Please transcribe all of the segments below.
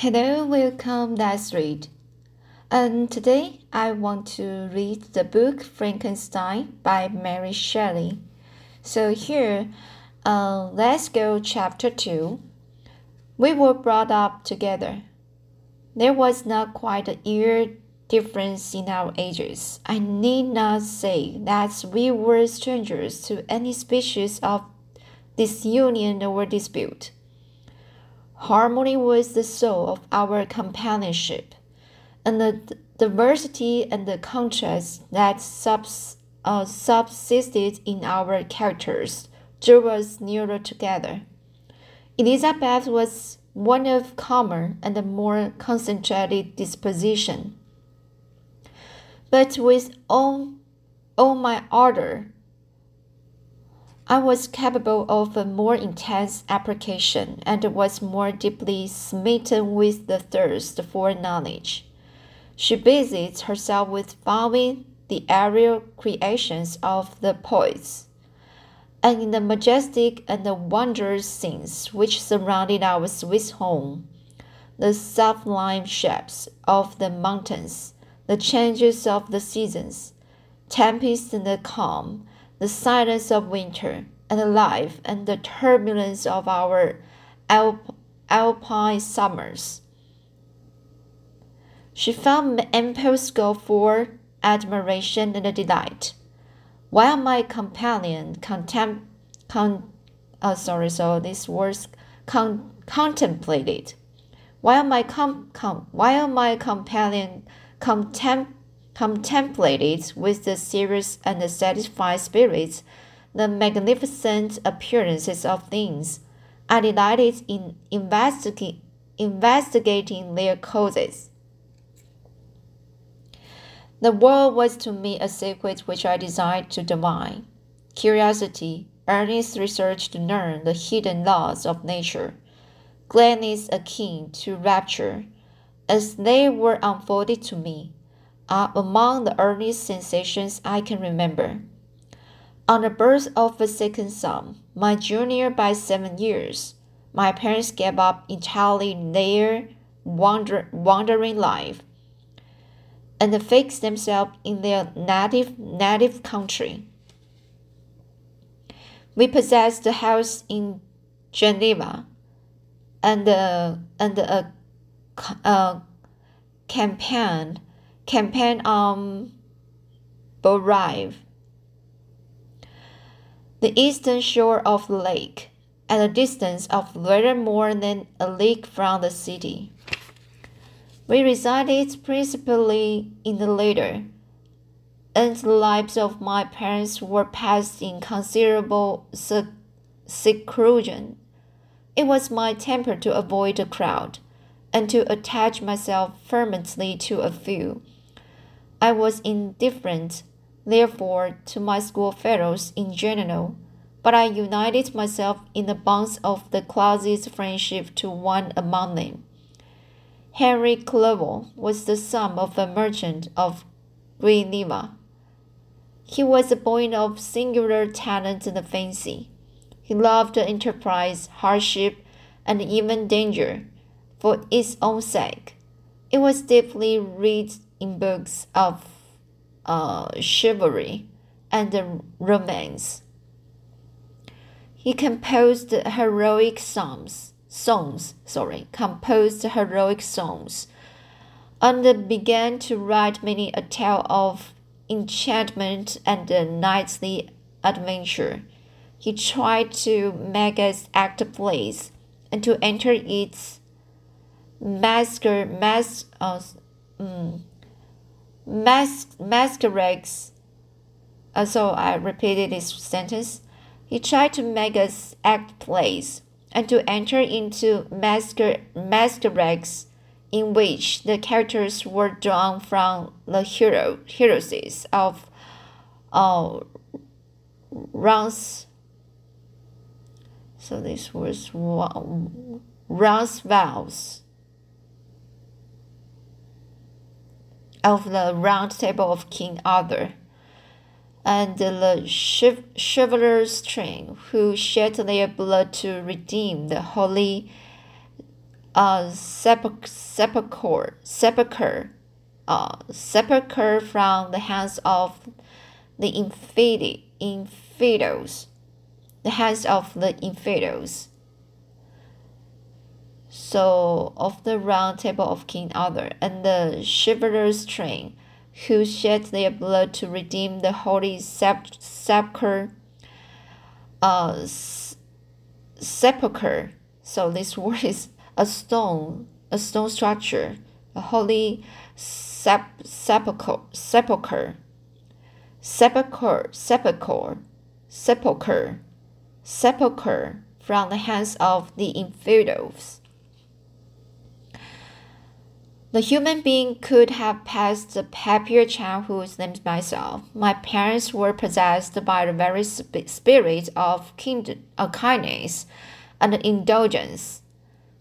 Hello, welcome. That's read. And today I want to read the book Frankenstein by Mary Shelley. So here, uh, let's go chapter two. We were brought up together. There was not quite a year difference in our ages. I need not say that we were strangers to any species of disunion or dispute. Harmony was the soul of our companionship, and the diversity and the contrast that subs, uh, subsisted in our characters drew us nearer together. Elizabeth was one of calmer and more concentrated disposition. But with all, all my ardor, I was capable of a more intense application and was more deeply smitten with the thirst for knowledge. She busied herself with following the aerial creations of the poets, and in the majestic and the wondrous scenes which surrounded our Swiss home, the sublime shapes of the mountains, the changes of the seasons, tempest and the calm, the silence of winter, and the life and the turbulence of our Alp- alpine summers. She found ample scope for admiration and delight, while my companion contem- con- uh, sorry, so this was con- contemplated, while my com- com- while my companion contem- contemplated with the serious and the satisfied spirits the magnificent appearances of things. I delighted in investigating investigating their causes. The world was to me a secret which I desired to divine. Curiosity, earnest research to learn the hidden laws of nature, gladness akin to rapture, as they were unfolded to me, are among the earliest sensations I can remember. On the birth of a second son, my junior by seven years, my parents gave up entirely their wander, wandering life and fixed themselves in their native native country. We possessed a house in Geneva and a, and a, uh, a uh, campaign campaign um, on Borive, the eastern shore of the lake, at a distance of little more than a league from the city. We resided principally in the latter, and the lives of my parents were passed in considerable seclusion. It was my temper to avoid a crowd, and to attach myself firmly to a few. I was indifferent, therefore, to my schoolfellows in general, but I united myself in the bonds of the closest friendship to one among them. Henry Clerval was the son of a merchant of Geneva. He was a boy of singular talent and fancy. He loved enterprise, hardship, and even danger for its own sake. It was deeply read in books of uh, chivalry and romance. He composed heroic songs songs, sorry, composed heroic songs, and began to write many a tale of enchantment and knightly adventure. He tried to make us act plays and to enter its masquer mas uh, um, mas masquerades. Uh, so I repeated this sentence. He tried to make us act plays and to enter into masquer masquerades in which the characters were drawn from the hero heresies of uh, Rons. So this was Roncesvalles of the Round Table of King Arthur and the chivalrous train who shed their blood to redeem the holy uh, sepulchre, sepulchre, uh, sepulchre from the hands of the infidel, infidels, the hands of the infidels. So of the round table of King Arthur and the chivalrous train, who shed their blood to redeem the holy sep- sepulchre, uh, sepulchre. So this word is a stone, a stone structure, a holy sep- sepulchre, sepulchre, sepulchre, sepulchre, sepulchre, sepulchre from the hands of the infidels. The human being could have passed a happier childhood than myself. My parents were possessed by the very spirit of kind- uh, kindness and indulgence.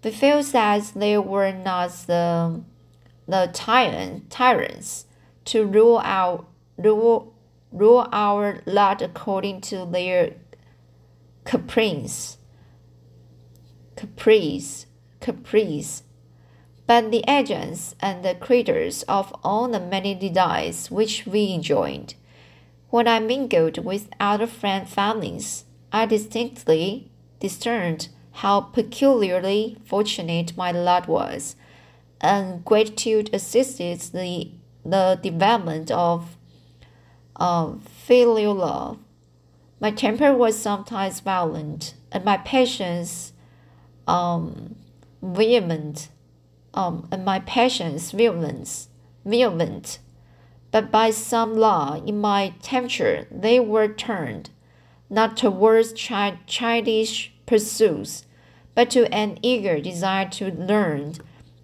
We feel that they were not the, the tyrant, tyrants to rule our, rule, rule our lot according to their caprice. Caprice, caprice but the agents and the creators of all the many delights which we enjoyed. When I mingled with other friend families, I distinctly discerned how peculiarly fortunate my lot was, and gratitude assisted the, the development of uh, filial love. My temper was sometimes violent, and my patience um, vehement um, and my passions violence, violent, but by some law in my temperature they were turned, not towards chi- childish pursuits, but to an eager desire to learn,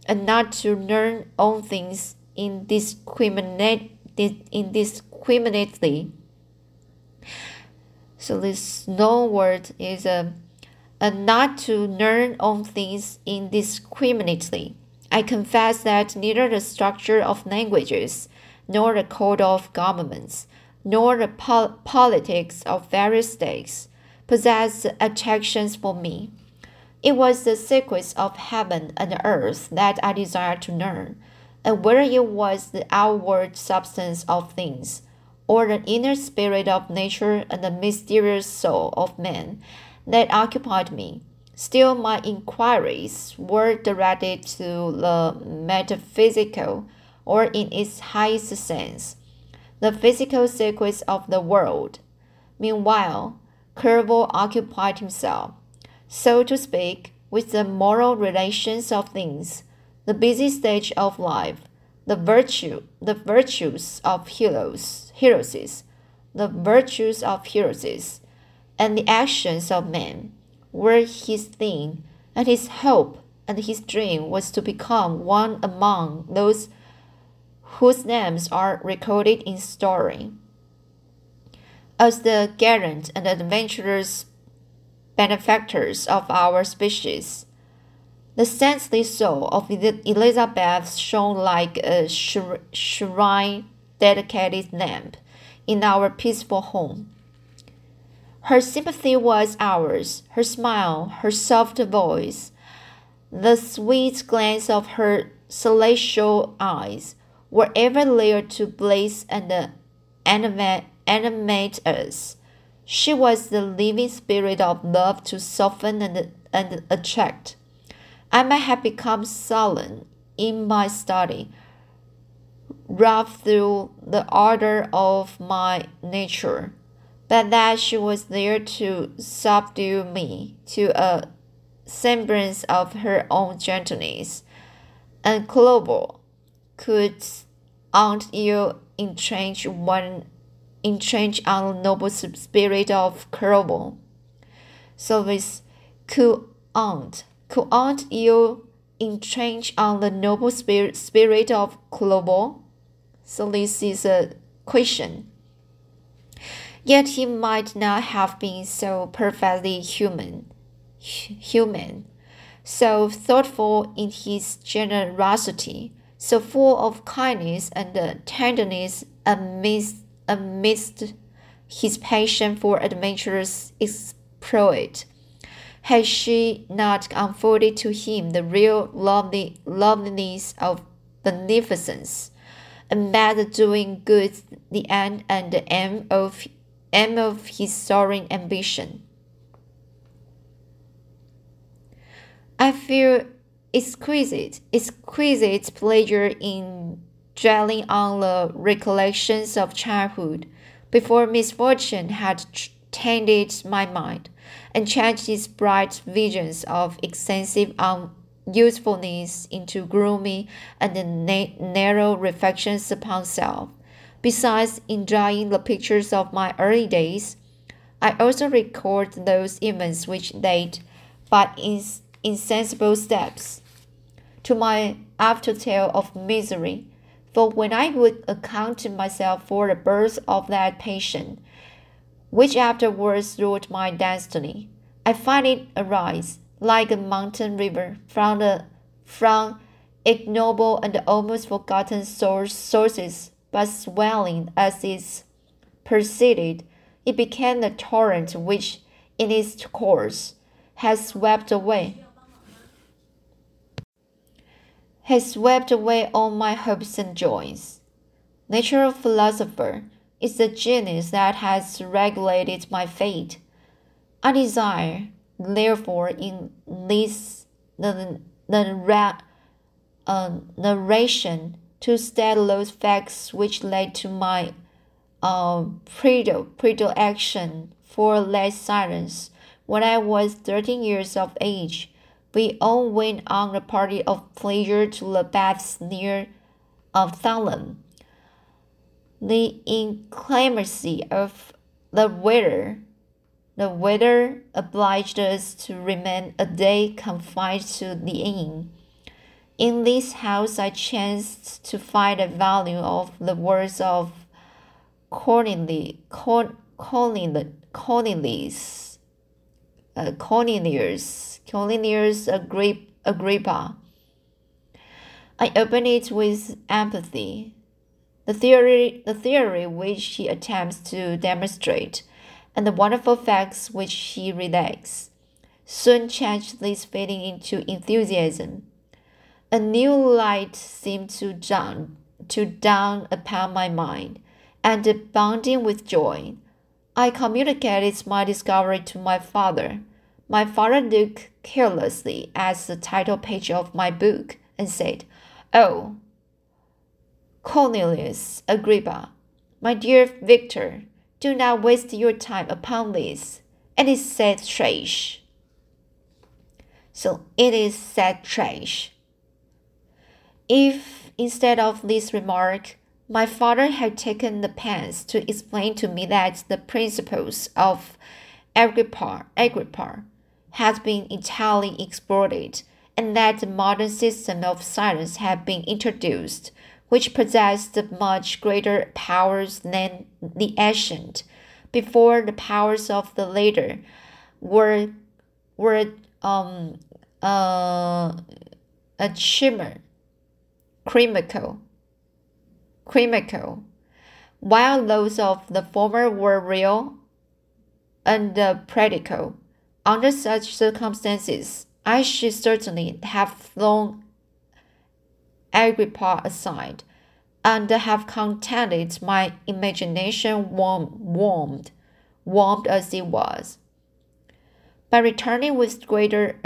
and not to learn all things indiscriminate, indiscriminately. So this no word is a, a not to learn all things indiscriminately. I confess that neither the structure of languages, nor the code of governments, nor the pol politics of various states possessed attractions for me. It was the secrets of heaven and earth that I desired to learn, and whether it was the outward substance of things, or the inner spirit of nature and the mysterious soul of man that occupied me. Still, my inquiries were directed to the metaphysical, or in its highest sense, the physical secrets of the world. Meanwhile, Clerval occupied himself, so to speak, with the moral relations of things, the busy stage of life, the virtue, the virtues of heroes, heroes, the virtues of heroes, and the actions of men were his thing, and his hope and his dream was to become one among those whose names are recorded in story. As the gallant and adventurous benefactors of our species, the saintly soul of Elizabeth shone like a shrine dedicated lamp in our peaceful home. Her sympathy was ours, her smile, her soft voice, the sweet glance of her celestial eyes were ever there to blaze and animate, animate us. She was the living spirit of love to soften and, and attract. I might have become sullen in my study, rough through the ardor of my nature but that she was there to subdue me to a semblance of her own gentleness. And Clerval, could Aunt you entrench one entrench on the noble spirit of Clerval? So this could Aunt, could Aunt you entrench on the noble spirit spirit of Clerval? So this is a question. Yet he might not have been so perfectly human, human, so thoughtful in his generosity, so full of kindness and tenderness amidst, amidst his passion for adventurous exploit. Had she not unfolded to him the real lovely, loveliness of beneficence, and made doing good the end and the aim of aim of his soaring ambition? I feel exquisite, exquisite pleasure in dwelling on the recollections of childhood before misfortune had tainted my mind and changed its bright visions of excessive unusefulness into gloomy and narrow reflections upon self. Besides enjoying the pictures of my early days, I also record those events which led but insensible steps to my aftertale of misery. For when I would account to myself for the birth of that patient, which afterwards ruled my destiny. I find it arise like a mountain river from the from ignoble and almost forgotten source, sources, but swelling as it proceeded, it became a torrent which, in its course, has swept away has swept away all my hopes and joys. Natural philosopher, is the genius that has regulated my fate. I desire, therefore, in this the, the uh, narration to state those facts which led to my uh, predilection for less silence. When I was thirteen years of age, we all went on a party of pleasure to the baths near of Thulin the inclemency of the weather. The weather obliged us to remain a day confined to the inn. In this house, I chanced to find a volume of the words of Cornelius, Cornelius, uh, Cornelius, Cornelius Agrippa. I opened it with empathy the theory, the theory which he attempts to demonstrate, and the wonderful facts which he relates, soon changed this feeling into enthusiasm. A new light seemed to dawn, to dawn upon my mind, and bounding with joy, I communicated my discovery to my father. My father looked carelessly at the title page of my book and said, Oh, Cornelius Agrippa, my dear Victor, do not waste your time upon this. It is sad trash. So it is sad trash. If instead of this remark, my father had taken the pains to explain to me that the principles of Agrippa, Agrippa had been entirely exploited and that the modern system of science had been introduced which possessed much greater powers than the ancient, before the powers of the later were were um uh a chimera, chemical, chemical, while those of the former were real and practical. Under such circumstances, I should certainly have thrown Agrippa aside, and have contented my imagination warm, warmed, warmed as it was. By returning with greater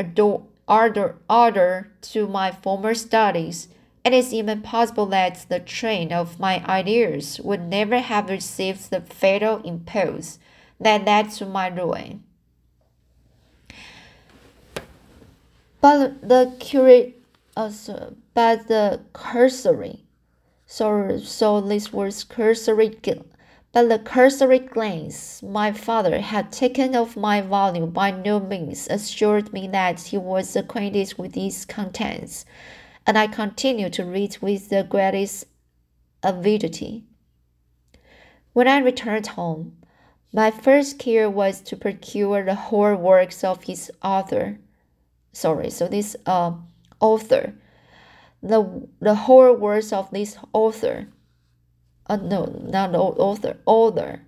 ardor, ardor to my former studies, it is even possible that the train of my ideas would never have received the fatal impulse that led to my ruin. But the curate, also, uh, but the cursory. So, so this was cursory, but the cursory glance my father had taken of my volume by no means assured me that he was acquainted with its contents, and I continued to read with the greatest avidity. When I returned home, my first care was to procure the whole works of his author. Sorry, so this uh, author the, the whole works of this author. Uh, no, not author, author.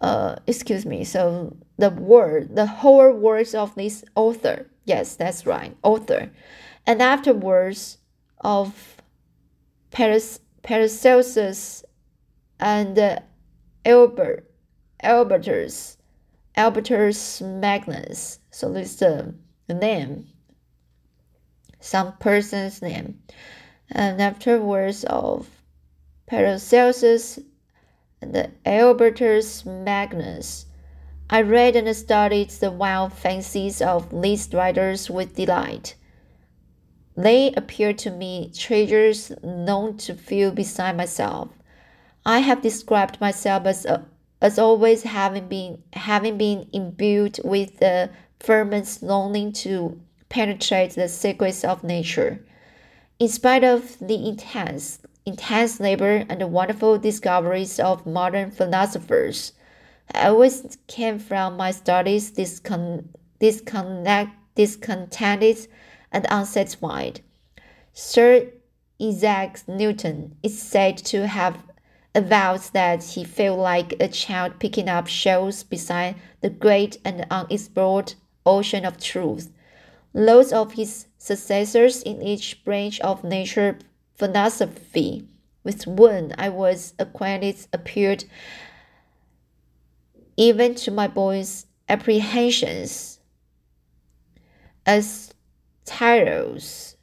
Uh, excuse me. So the word, the whole words of this author. Yes, that's right, author. And afterwards of Paracelsus and uh, Albert, Albertus, Albertus Magnus. So this is the, the name, some person's name. And afterwards of Paracelsus and Albertus Magnus. I read and studied the wild fancies of these writers with delight. They appear to me treasures known to few beside myself. I have described myself as, a, as always having been having been imbued with the ferment longing to penetrate the secrets of nature. In spite of the intense intense labor and the wonderful discoveries of modern philosophers. I always came from my studies discon- disconnect, discontented and unsatisfied. Sir Isaac Newton is said to have avowed that he felt like a child picking up shells beside the great and unexplored ocean of truth. Those of his successors in each branch of nature philosophy with whom I was acquainted appeared even to my boy's apprehensions as tyros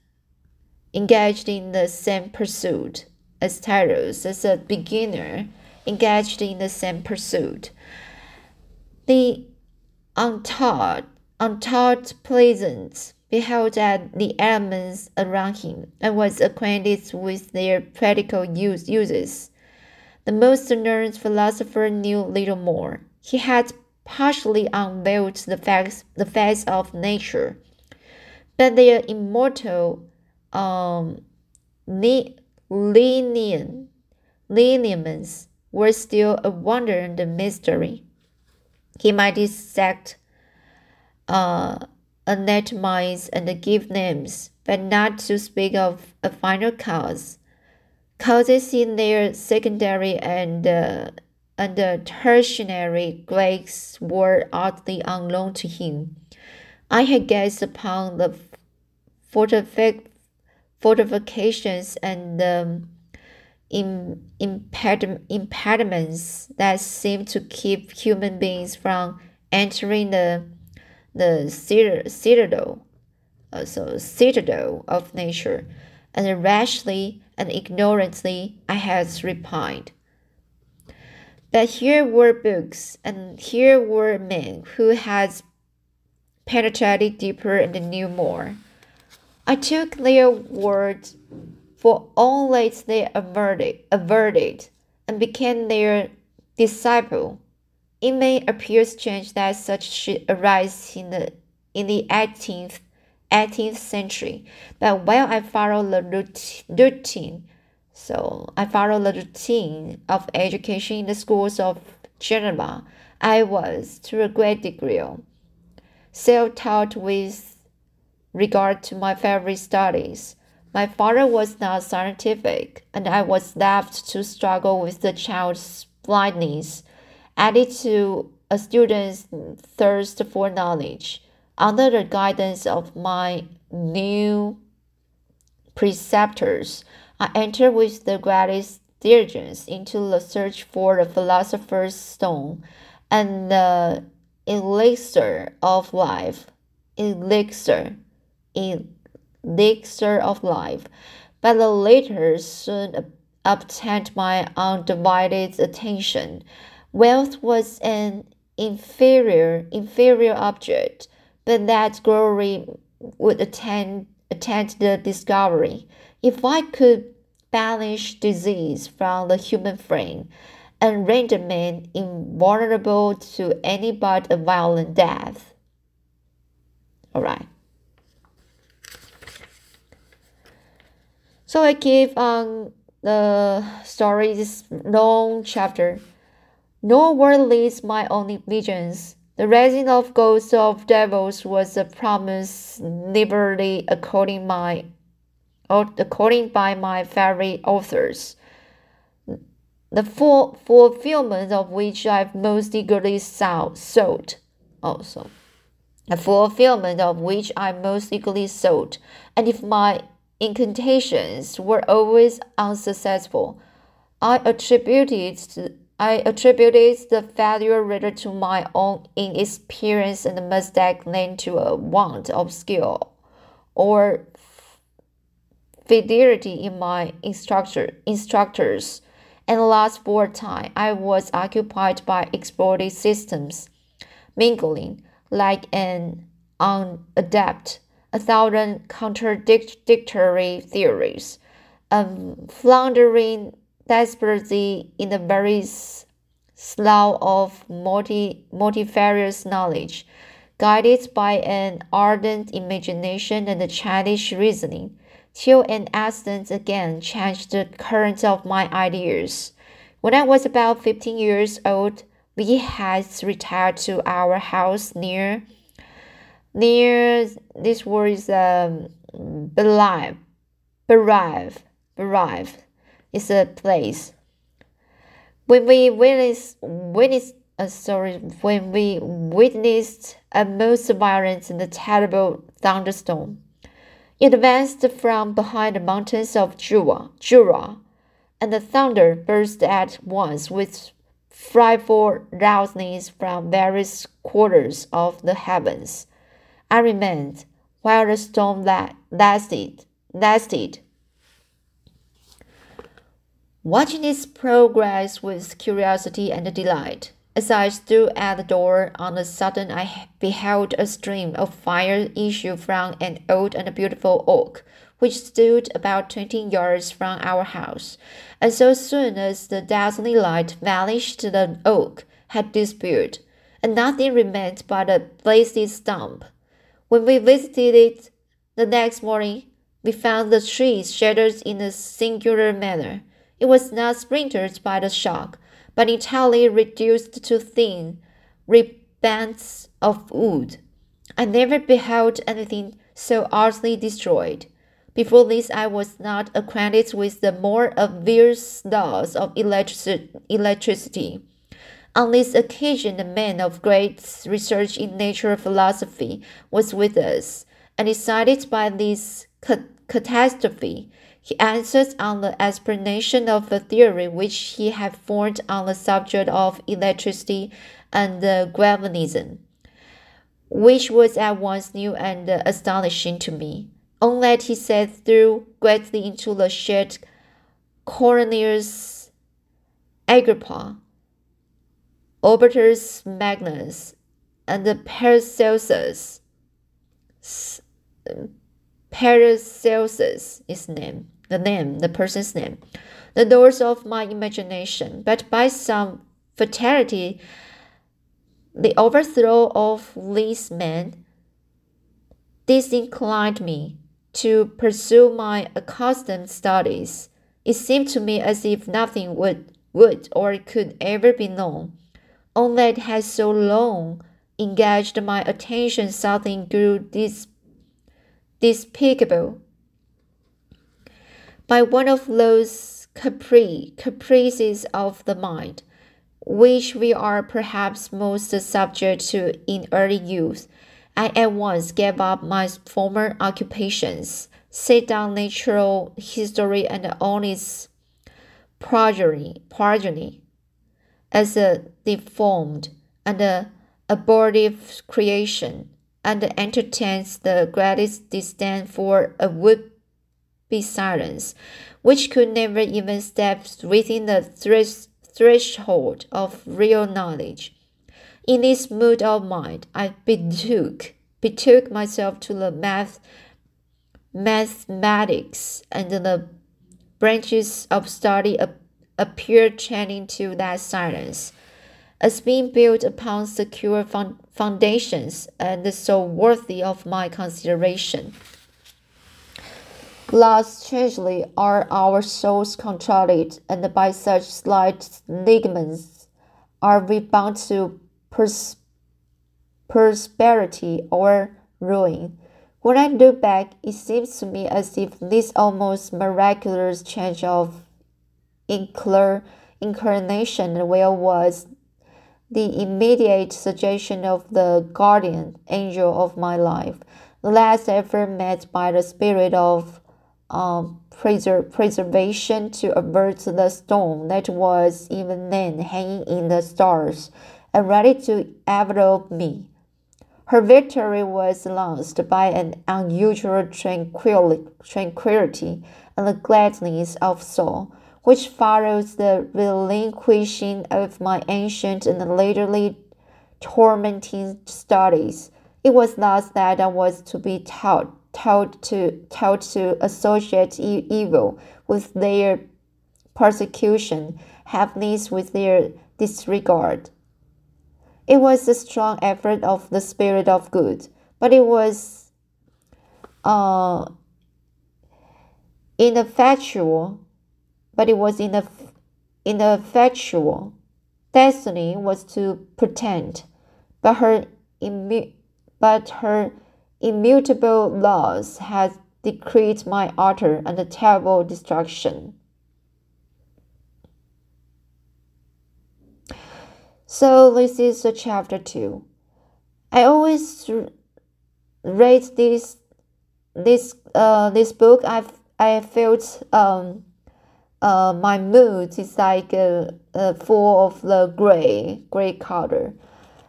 engaged in the same pursuit as tyros as a beginner engaged in the same pursuit. The untaught, untaught pleasant beheld at the elements around him and was acquainted with their practical use, uses. The most learned philosopher knew little more. He had partially unveiled the facts, the facts of nature, but their immortal um, lineaments were still a wonder and a mystery. He might dissect uh, anatomize and give names, but not to speak of a final cause. Causes in their secondary and uh, and tertiary grades were oddly unknown to him. I had guessed upon the fortific fortifications and um, impediments that seem to keep human beings from entering the the citadel, uh, so citadel of nature, and rashly and ignorantly I had repined. But here were books, and here were men who had penetrated deeper and knew more. I took their word for all that they averted, averted and became their disciple it may appear strange that such should arise in the in the 18th 18th century, but while I follow the routine, so I follow the routine of education in the schools of Geneva, I was, to a great degree, self-taught with regard to my favorite studies. My father was not scientific, and I was left to struggle with the child's blindness added to a student's thirst for knowledge. Under the guidance of my new preceptors, I entered with the greatest diligence into the search for the philosopher's stone and the elixir of life. Elixir, elixir of life. But the latter soon obtained my undivided attention. Wealth was an inferior inferior object, but that glory would attend attend the discovery. If I could banish disease from the human frame and render man invulnerable to any but a violent death. All right. So I give um the story this long chapter nor were these my only visions. The raising of ghosts of devils was a promise liberally according my according by my fairy authors. the full fulfillment of which I've most eagerly sought also. The fulfillment of which I most eagerly sought, and if my incantations were always unsuccessful, I attributed I attributed the failure rather to my own inexperience and mistake than to a want of skill or fidelity in my instructor instructors. And last for time, I was occupied by exploited systems, mingling like an unadept, a thousand contradictory theories, um, floundering desperately in the very slough of multi, multifarious knowledge, guided by an ardent imagination and a childish reasoning, till an accident again changed the current of my ideas. When I was about fifteen years old, we had retired to our house near near this word is um berive berive is a place. When we witnessed, witnessed uh, sorry, when we witnessed a most violent and terrible thunderstorm, it advanced from behind the mountains of Jura, Jura, and the thunder burst at once with frightful loudness from various quarters of the heavens. I remained while the storm lasted, lasted watching its progress with curiosity and delight. As I stood at the door, on a sudden I beheld a stream of fire issue from an old and beautiful oak, which stood about twenty yards from our house. And so soon as the dazzling light vanished, the oak had disappeared, and nothing remained but a blazing stump. When we visited it the next morning, we found the tree shattered in a singular manner. It was not splintered by the shock, but entirely reduced to thin ribbons of wood. I never beheld anything so utterly destroyed. Before this, I was not acquainted with the more obvious laws of electricity. On this occasion, a man of great research in natural philosophy was with us, and excited by this catastrophe, he answers on the explanation of the theory which he had formed on the subject of electricity and galvanism, which was at once new and astonishing to me. On that he said threw greatly into the shed Cornelius Agrippa, Albertus Magnus, and Paracelsus. Paracelsus is name the name, the person's name, the doors of my imagination, but by some fatality, the overthrow of these men disinclined me to pursue my accustomed studies. It seemed to me as if nothing would, would or could ever be known. All that had so long engaged my attention something grew dis, despicable by one of those capri, caprices of the mind, which we are perhaps most subject to in early youth, I at once gave up my former occupations, set down natural history and all its progeny, progeny as a deformed and abortive creation, and entertains the greatest disdain for a would be silence, which could never even step within the threshold of real knowledge. In this mood of mind, I betook, betook myself to the math, mathematics, and the branches of study appeared chanting to that silence, as being built upon secure foundations and so worthy of my consideration. Thus, strangely, are our souls controlled, and by such slight ligaments are we bound to pers prosperity or ruin. When I look back, it seems to me as if this almost miraculous change of incarnation where was the immediate suggestion of the guardian angel of my life, the last ever met by the spirit of um, preser- preservation to avert the storm that was even then hanging in the stars and ready to envelop me. Her victory was announced by an unusual tranquility and gladness of soul, which follows the relinquishing of my ancient and latterly tormenting studies. It was thus that I was to be taught, taught to taught to associate e evil with their persecution, happiness with their disregard. It was a strong effort of the spirit of good, but it was uh, ineffectual. But it was ineff- ineffectual. Destiny was to pretend, but her immu- but her immutable laws has decreed my utter and terrible destruction. So this is a chapter two. I always read this this uh this book. I've I felt um uh my mood is like uh, uh full of the gray gray color.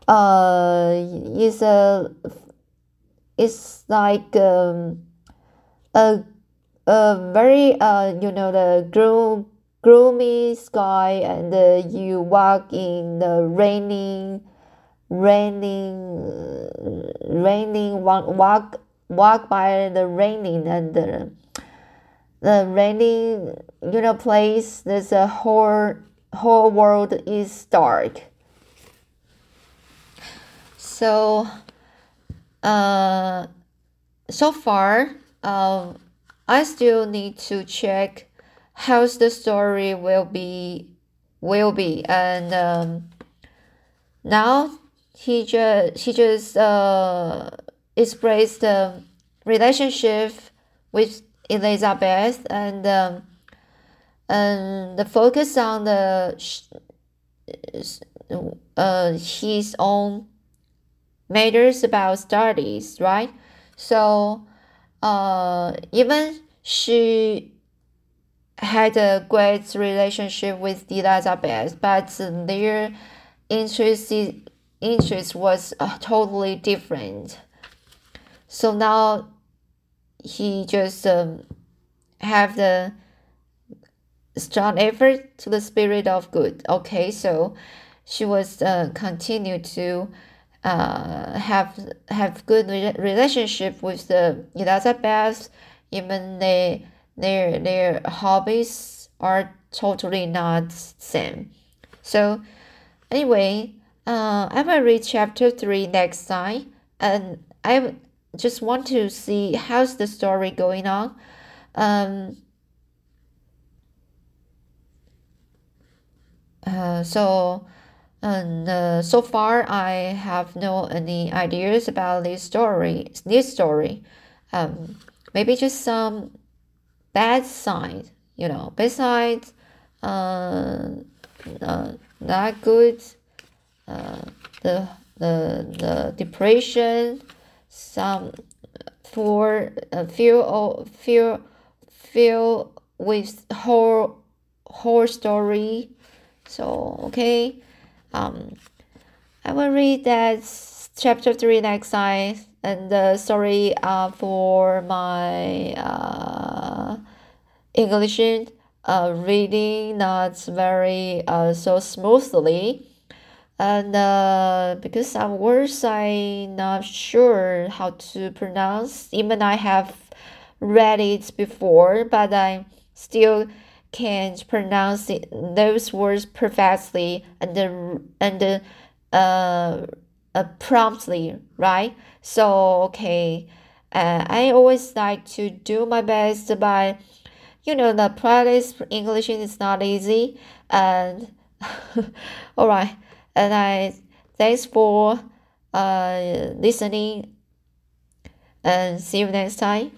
Uh, it's a it's like um a a very uh you know the groom gloomy sky and uh, you walk in the raining raining raining walk walk walk by the raining and the, the raining you know place there's a whole whole world is dark. So uh so far um i still need to check how's the story will be will be. And um, now he just he just uh, expressed the relationship with Elizabeth and um, and the focus on the uh, his own matters about studies right so uh, even she had a great relationship with Elizabeth, but their interest interest was uh, totally different. So now he just um, have the strong effort to the spirit of good. Okay, so she was uh, continue to uh, have have good relationship with the Elizabeth, even they their their hobbies are totally not same. So anyway, uh, I will read chapter three next time, and I just want to see how's the story going on. Um, uh, so and uh, so far I have no any ideas about this story. This story, um, maybe just some bad side, you know, bad side, uh, uh, not good, uh, the, the, the depression, some for uh, feel feel feel with whole whole story. So okay, um, I will read that chapter three next time. And uh, sorry uh, for my uh, English uh, reading not very uh, so smoothly. And uh, because some words I'm not sure how to pronounce, even I have read it before, but I'm still can't pronounce those words perfectly and and uh, uh, promptly, right? So, okay, uh, I always like to do my best, but you know, the practice English is not easy. And all right, and I thanks for uh listening, and see you next time.